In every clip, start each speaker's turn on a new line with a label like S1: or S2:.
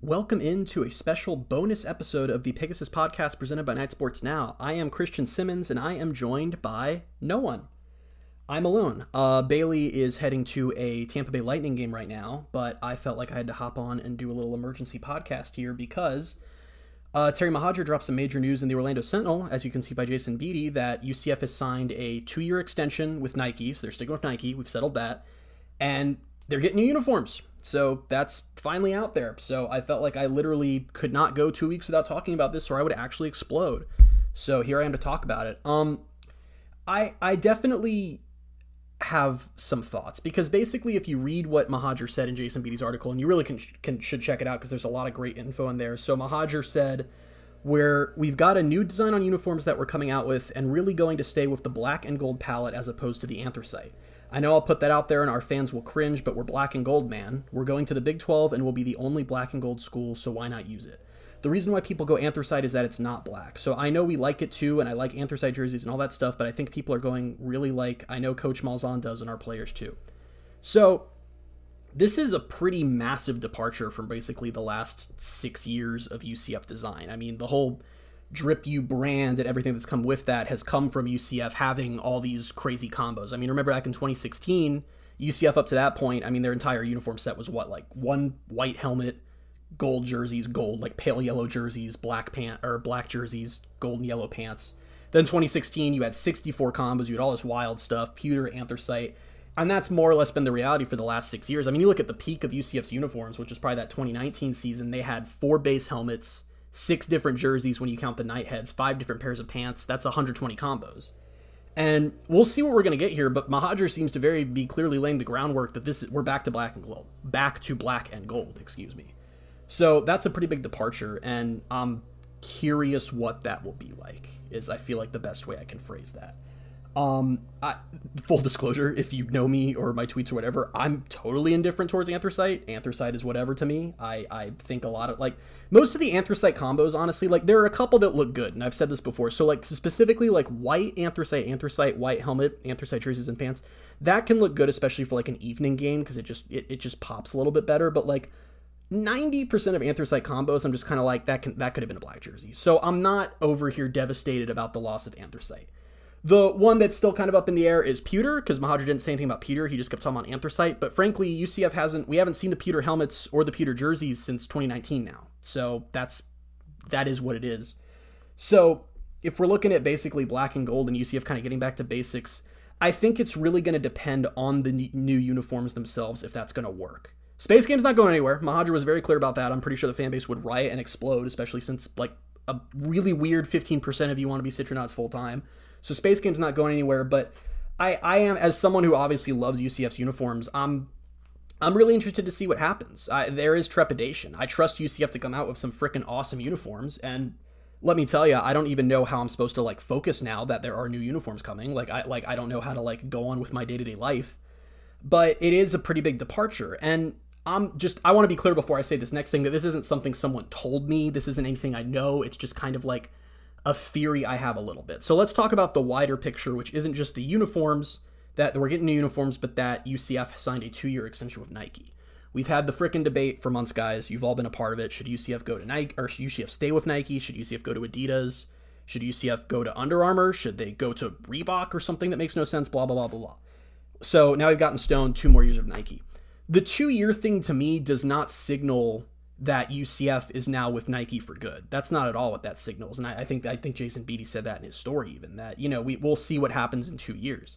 S1: Welcome into a special bonus episode of the Pegasus podcast presented by Night Sports Now. I am Christian Simmons and I am joined by no one. I'm alone. Uh, Bailey is heading to a Tampa Bay Lightning game right now, but I felt like I had to hop on and do a little emergency podcast here because uh, Terry Mohajir dropped some major news in the Orlando Sentinel, as you can see by Jason Beede, that UCF has signed a two year extension with Nike. So they're sticking with Nike. We've settled that. And they're getting new uniforms. So that's finally out there. So I felt like I literally could not go two weeks without talking about this, or I would actually explode. So here I am to talk about it. Um, I I definitely have some thoughts because basically, if you read what Mohajir said in Jason Beede's article, and you really can, can should check it out because there's a lot of great info in there. So Mohajir said where we've got a new design on uniforms that we're coming out with and really going to stay with the black and gold palette as opposed to the anthracite. I know I'll put that out there and our fans will cringe, but we're black and gold, man. We're going to the Big 12 and we'll be the only black and gold school, so why not use it? The reason why people go anthracite is that it's not black. So I know we like it too, and I like anthracite jerseys and all that stuff, but I think people are going really like I know Coach Malzahn does and our players too. So this is a pretty massive departure from basically the last six years of UCF design. I mean, the whole drip you brand and everything that's come with that has come from UCF having all these crazy combos. I mean, remember back in 2016, UCF up to that point, I mean, their entire uniform set was what, like one white helmet, gold jerseys, gold, like pale yellow jerseys, black pant or black jerseys, gold and yellow pants. Then 2016, you had 64 combos, you had all this wild stuff, pewter, anthracite. And that's more or less been the reality for the last six years. I mean, you look at the peak of UCF's uniforms, which is probably that 2019 season, they had four base helmets, six different jerseys when you count the knight heads, five different pairs of pants. That's 120 combos. And we'll see what we're going to get here, but Mohajir seems to very be clearly laying the groundwork that this is, we're back to black and gold, back to black and gold, excuse me. So that's a pretty big departure, and I'm curious what that will be like. Is I feel like the best way I can phrase that. Um, I, full disclosure, if you know me or my tweets or whatever, I'm totally indifferent towards anthracite. Anthracite is whatever to me. I, I think a lot of like most of the anthracite combos, honestly, like there are a couple that look good, and I've said this before. So like specifically like white anthracite, anthracite, white helmet, anthracite jerseys and pants, that can look good, especially for like an evening game because it just it, it just pops a little bit better. But like 90% of anthracite combos, I'm just kind of like that can that could have been a black jersey. So I'm not over here devastated about the loss of anthracite. The one that's still kind of up in the air is pewter, because Mohajir didn't say anything about pewter. He just kept talking about anthracite. But frankly, UCF hasn't we haven't seen the pewter helmets or the pewter jerseys since 2019 now. So that's that is what it is. So if we're looking at basically black and gold and UCF kind of getting back to basics, I think it's really going to depend on the new uniforms themselves if that's going to work. Space Game's not going anywhere. Mohajir was very clear about that. I'm pretty sure the fan base would riot and explode, especially since like a really weird 15% of you want to be Citronauts full time. So Space Game's not going anywhere, but I, I am as someone who obviously loves UCF's uniforms, I'm I'm really interested to see what happens. I, there is trepidation. I trust UCF to come out with some freaking awesome uniforms, and let me tell you, I don't even know how I'm supposed to like focus now that there are new uniforms coming. Like I like I don't know how to like go on with my day to day life. But it is a pretty big departure, and I'm just I want to be clear before I say this next thing that this isn't something someone told me. This isn't anything I know. It's just kind of like a theory I have a little bit. So let's talk about the wider picture, which isn't just the uniforms that we're getting new uniforms, but that UCF signed a two-year extension with Nike. We've had the frickin' debate for months, guys. You've all been a part of it. Should UCF go to Nike or should UCF stay with Nike? Should UCF go to Adidas? Should UCF go to Under Armour? Should they go to Reebok or something that makes no sense? Blah blah blah blah blah. So now we've gotten Stone two more years of Nike. The two-year thing to me does not signal that UCF is now with Nike for good. That's not at all what that signals. And I, I, think I think Jason Beede said that in his story, even that you know we we'll see what happens in two years.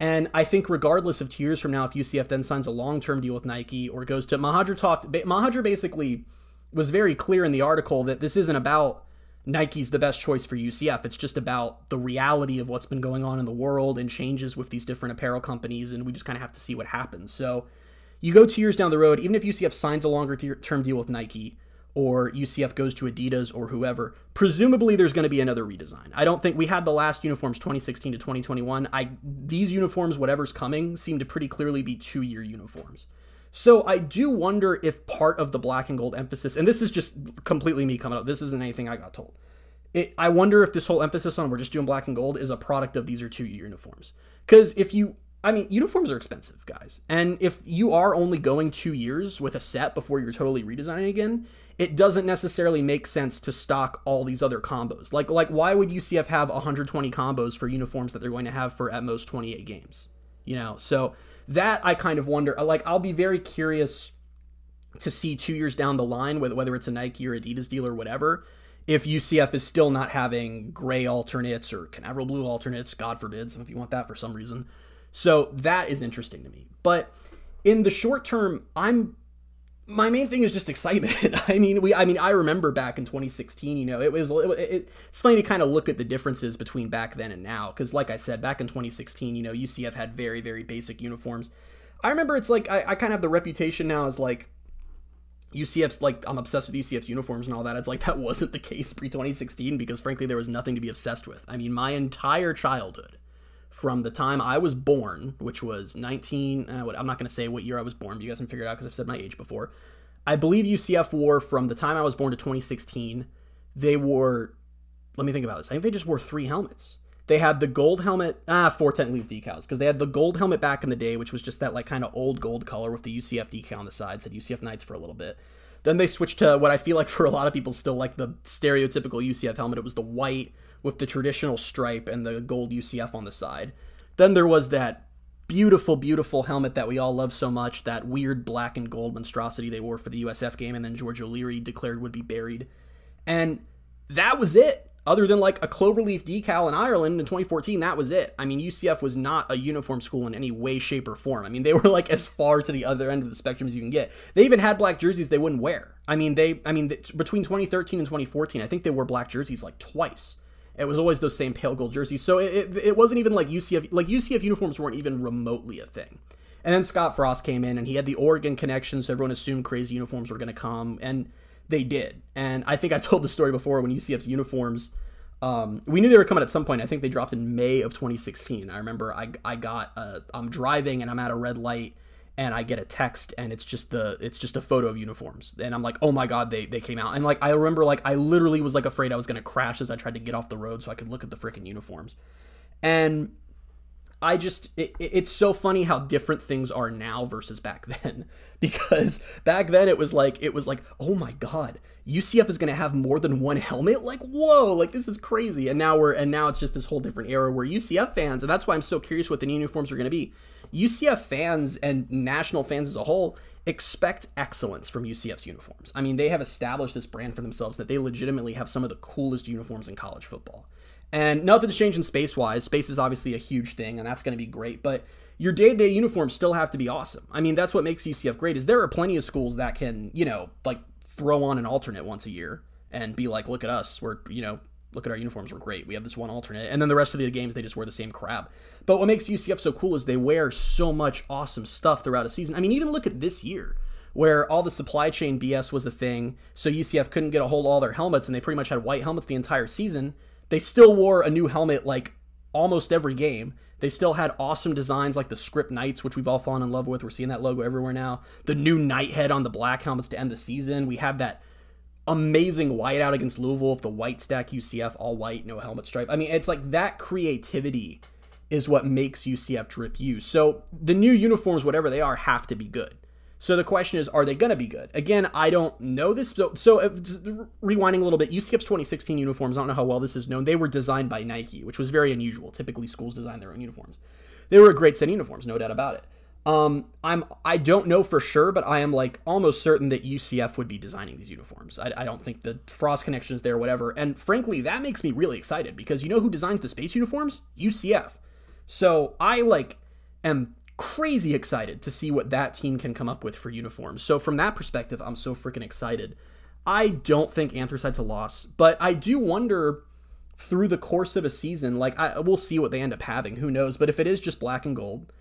S1: And I think regardless of two years from now, if UCF then signs a long term deal with Nike or goes to Mohajir talked Mohajir basically was very clear in the article that this isn't about Nike's the best choice for UCF. It's just about the reality of what's been going on in the world and changes with these different apparel companies, and we just kind of have to see what happens. So you go two years down the road, even if UCF signs a longer term deal with Nike or UCF goes to Adidas or whoever, presumably there's going to be another redesign. I don't think we had the last uniforms 2016 to 2021. I these uniforms, whatever's coming, seem to pretty clearly be two year uniforms. So I do wonder if part of the black and gold emphasis, and this is just completely me coming up. This isn't anything I got told. It, I wonder if this whole emphasis on we're just doing black and gold is a product of these are two year uniforms. Because if you I mean, uniforms are expensive, guys. And if you are only going two years with a set before you're totally redesigning again, it doesn't necessarily make sense to stock all these other combos. Like, like why would UCF have 120 combos for uniforms that they're going to have for at most 28 games? You know, so that I kind of wonder. Like, I'll be very curious to see two years down the line, whether whether it's a Nike or Adidas deal or whatever, if UCF is still not having gray alternates or Canaveral blue alternates, God forbid, if you want that for some reason. So that is interesting to me. But in the short term, I'm my main thing is just excitement. I mean, we I mean, I remember back in 2016, you know, it was it, it, it's funny to kind of look at the differences between back then and now cuz like I said, back in 2016, you know, UCF had very very basic uniforms. I remember it's like I, I kind of have the reputation now as like UCF's like I'm obsessed with UCF's uniforms and all that. It's like that wasn't the case pre 2016 because frankly there was nothing to be obsessed with. I mean, my entire childhood from the time I was born, which was 19. Uh, I'm not going to say what year I was born, but you guys can figure it out because I've said my age before. I believe UCF wore from the time I was born to 2016. They wore. Let me think about this. I think they just wore three helmets. They had the gold helmet, ah, 410 leaf decals, because they had the gold helmet back in the day, which was just that like kind of old gold color with the UCF decal on the side, said UCF Knights for a little bit. Then they switched to what I feel like for a lot of people still like the stereotypical UCF helmet. It was the white with the traditional stripe and the gold UCF on the side. Then there was that beautiful, beautiful helmet that we all love so much, that weird black and gold monstrosity they wore for the USF game, and then George O'Leary declared would be buried. And that was it other than like a cloverleaf decal in Ireland in 2014, that was it. I mean, UCF was not a uniform school in any way, shape, or form. I mean, they were like as far to the other end of the spectrum as you can get. They even had black jerseys they wouldn't wear. I mean, they, I mean, between 2013 and 2014, I think they wore black jerseys like twice. It was always those same pale gold jerseys. So it, it, it wasn't even like UCF, like UCF uniforms weren't even remotely a thing. And then Scott Frost came in and he had the Oregon connection, so everyone assumed crazy uniforms were going to come. And they did. And I think I told the story before when UCF's uniforms. Um, we knew they were coming at some point. I think they dropped in May of 2016. I remember I, I got I'm driving and I'm at a red light and I get a text and it's just the it's just a photo of uniforms. And I'm like oh my god they they came out. And like I remember like I literally was like afraid I was gonna crash as I tried to get off the road so I could look at the freaking uniforms. And I just it, it's so funny how different things are now versus back then. Because back then it was like it was like oh my god UCF is going to have more than one helmet? Like whoa like this is crazy. And now we're and now it's just this whole different era where UCF fans and that's why I'm so curious what the new uniforms are going to be UCF fans and national fans as a whole expect excellence from UCF's uniforms. I mean, they have established this brand for themselves that they legitimately have some of the coolest uniforms in college football. And nothing's changing space wise. Space is obviously a huge thing, and that's going to be great. But your day to day uniforms still have to be awesome. I mean, that's what makes UCF great. Is there are plenty of schools that can, you know, like throw on an alternate once a year and be like, look at us, we're, you know, look at our uniforms, we're great. We have this one alternate, and then the rest of the games they just wear the same crap. But what makes UCF so cool is they wear so much awesome stuff throughout a season. I mean, even look at this year where all the supply chain BS was a thing, so UCF couldn't get a hold of all their helmets, and they pretty much had white helmets the entire season. They still wore a new helmet like almost every game. They still had awesome designs like the script Knights, which we've all fallen in love with. We're seeing that logo everywhere now. The new knight head on the black helmets to end the season. We have that amazing whiteout against Louisville with the white stack UCF, all white, no helmet stripe. I mean, it's like that creativity is what makes UCF drip you. So the new uniforms, whatever they are, have to be good. So the question is, are they going to be good? Again, I don't know this. So, so uh, rewinding a little bit, UCF's 2016 uniforms, I don't know how well this is known. They were designed by Nike, which was very unusual. Typically, schools design their own uniforms. They were a great set of uniforms, no doubt about it. Um, I'm I don't know for sure, but I am like almost certain that UCF would be designing these uniforms. I, I don't think the Frost connection is there, whatever. And frankly, that makes me really excited because you know who designs the space uniforms? UCF. So I like am crazy excited to see what that team can come up with for uniforms. So from that perspective, I'm so freaking excited. I don't think Anthracite's a loss, but I do wonder through the course of a season, like I we'll see what they end up having. Who knows? But if it is just black and gold,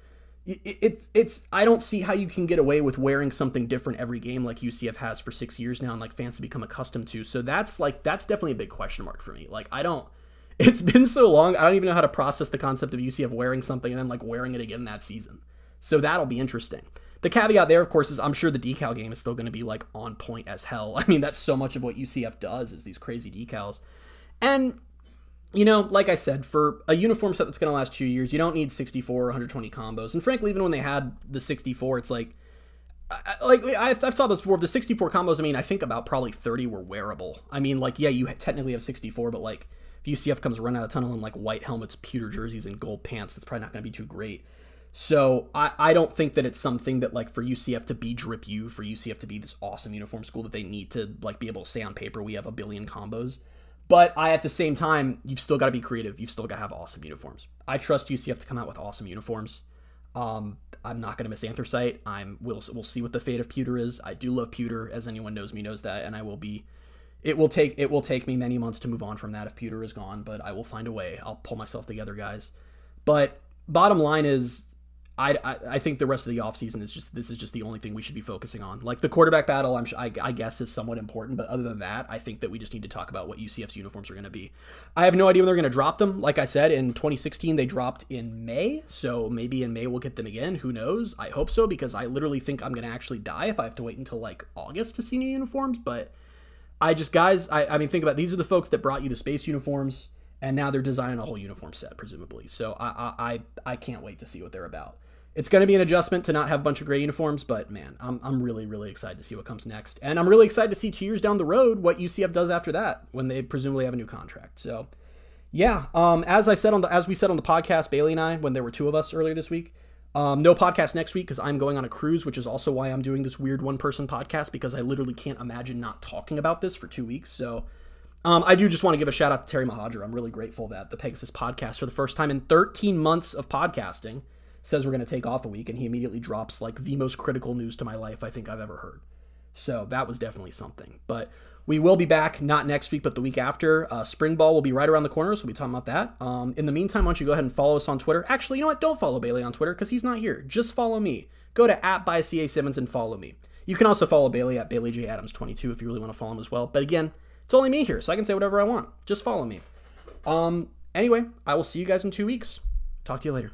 S1: it, it, it's I don't see how you can get away with wearing something different every game like UCF has for six years now, and like fans have become accustomed to. So that's like that's definitely a big question mark for me. Like I don't it's been so long, I don't even know how to process the concept of UCF wearing something and then like wearing it again that season. So that'll be interesting. The caveat there, of course, is I'm sure the decal game is still going to be like on point as hell. I mean, that's so much of what UCF does is these crazy decals. And you know, like I said, for a uniform set that's going to last two years, you don't need 64 or 120 combos. And frankly, even when they had the 64, it's like, I, like I, I've saw this before. The 64 combos, I mean, I think about probably 30 were wearable. I mean, like, yeah, you technically have 64, but like, if UCF comes run out of tunnel in like white helmets, pewter jerseys, and gold pants, that's probably not going to be too great. So I, I don't think that it's something that like for UCF to be drip you, for UCF to be this awesome uniform school that they need to like be able to say on paper we have a billion combos. But I, at the same time, you've still got to be creative. You've still got to have awesome uniforms. I trust UCF to come out with awesome uniforms. Um, I'm not going to miss Anthracite. I'm we'll we'll see what the fate of Pewter is. I do love Pewter, as anyone knows me knows that, and I will be. It will take it will take me many months to move on from that if Pewter is gone, but I will find a way. I'll pull myself together, guys. But bottom line is I, I, I think the rest of the offseason is just this is just the only thing we should be focusing on. Like the quarterback battle, I'm I, I guess is somewhat important, but other than that, I think that we just need to talk about what UCF's uniforms are going to be. I have no idea when they're going to drop them. Like I said, in 2016 they dropped in May, so maybe in May we'll get them again. Who knows? I hope so because I literally think I'm going to actually die if I have to wait until like August to see new uniforms. But I just guys, I, I mean, think about these are the folks that brought you the space uniforms, and now they're designing a whole uniform set presumably. So I I I can't wait to see what they're about it's going to be an adjustment to not have a bunch of gray uniforms, but man, I'm, I'm really, really excited to see what comes next. And I'm really excited to see two years down the road what UCF does after that when they presumably have a new contract. So, yeah, um, as I said on the as we said on the podcast, Bailey and I, when there were two of us earlier this week, um, no podcast next week because I'm going on a cruise, which is also why I'm doing this weird one person podcast because I literally can't imagine not talking about this for two weeks. So, um, I do just want to give a shout out to Terry Mohajir. I'm really grateful that the Pegasus podcast, for the first time in 13 months of podcasting, says we're going to take off a week, and he immediately drops like the most critical news to my life I think I've ever heard. So that was definitely something. But we will be back not next week, but the week after. Uh, spring ball will be right around the corner, so we'll be talking about that. Um, in the meantime, why don't you go ahead and follow us on Twitter? Actually, you know what? Don't follow Bailey on Twitter because he's not here. Just follow me. Go to at by CA Simmons and follow me. You can also follow Bailey at Bailey J Adams 22 if you really want to follow him as well. But again, it's only me here, so I can say whatever I want. Just follow me. Um, anyway, I will see you guys in two weeks. Talk to you later.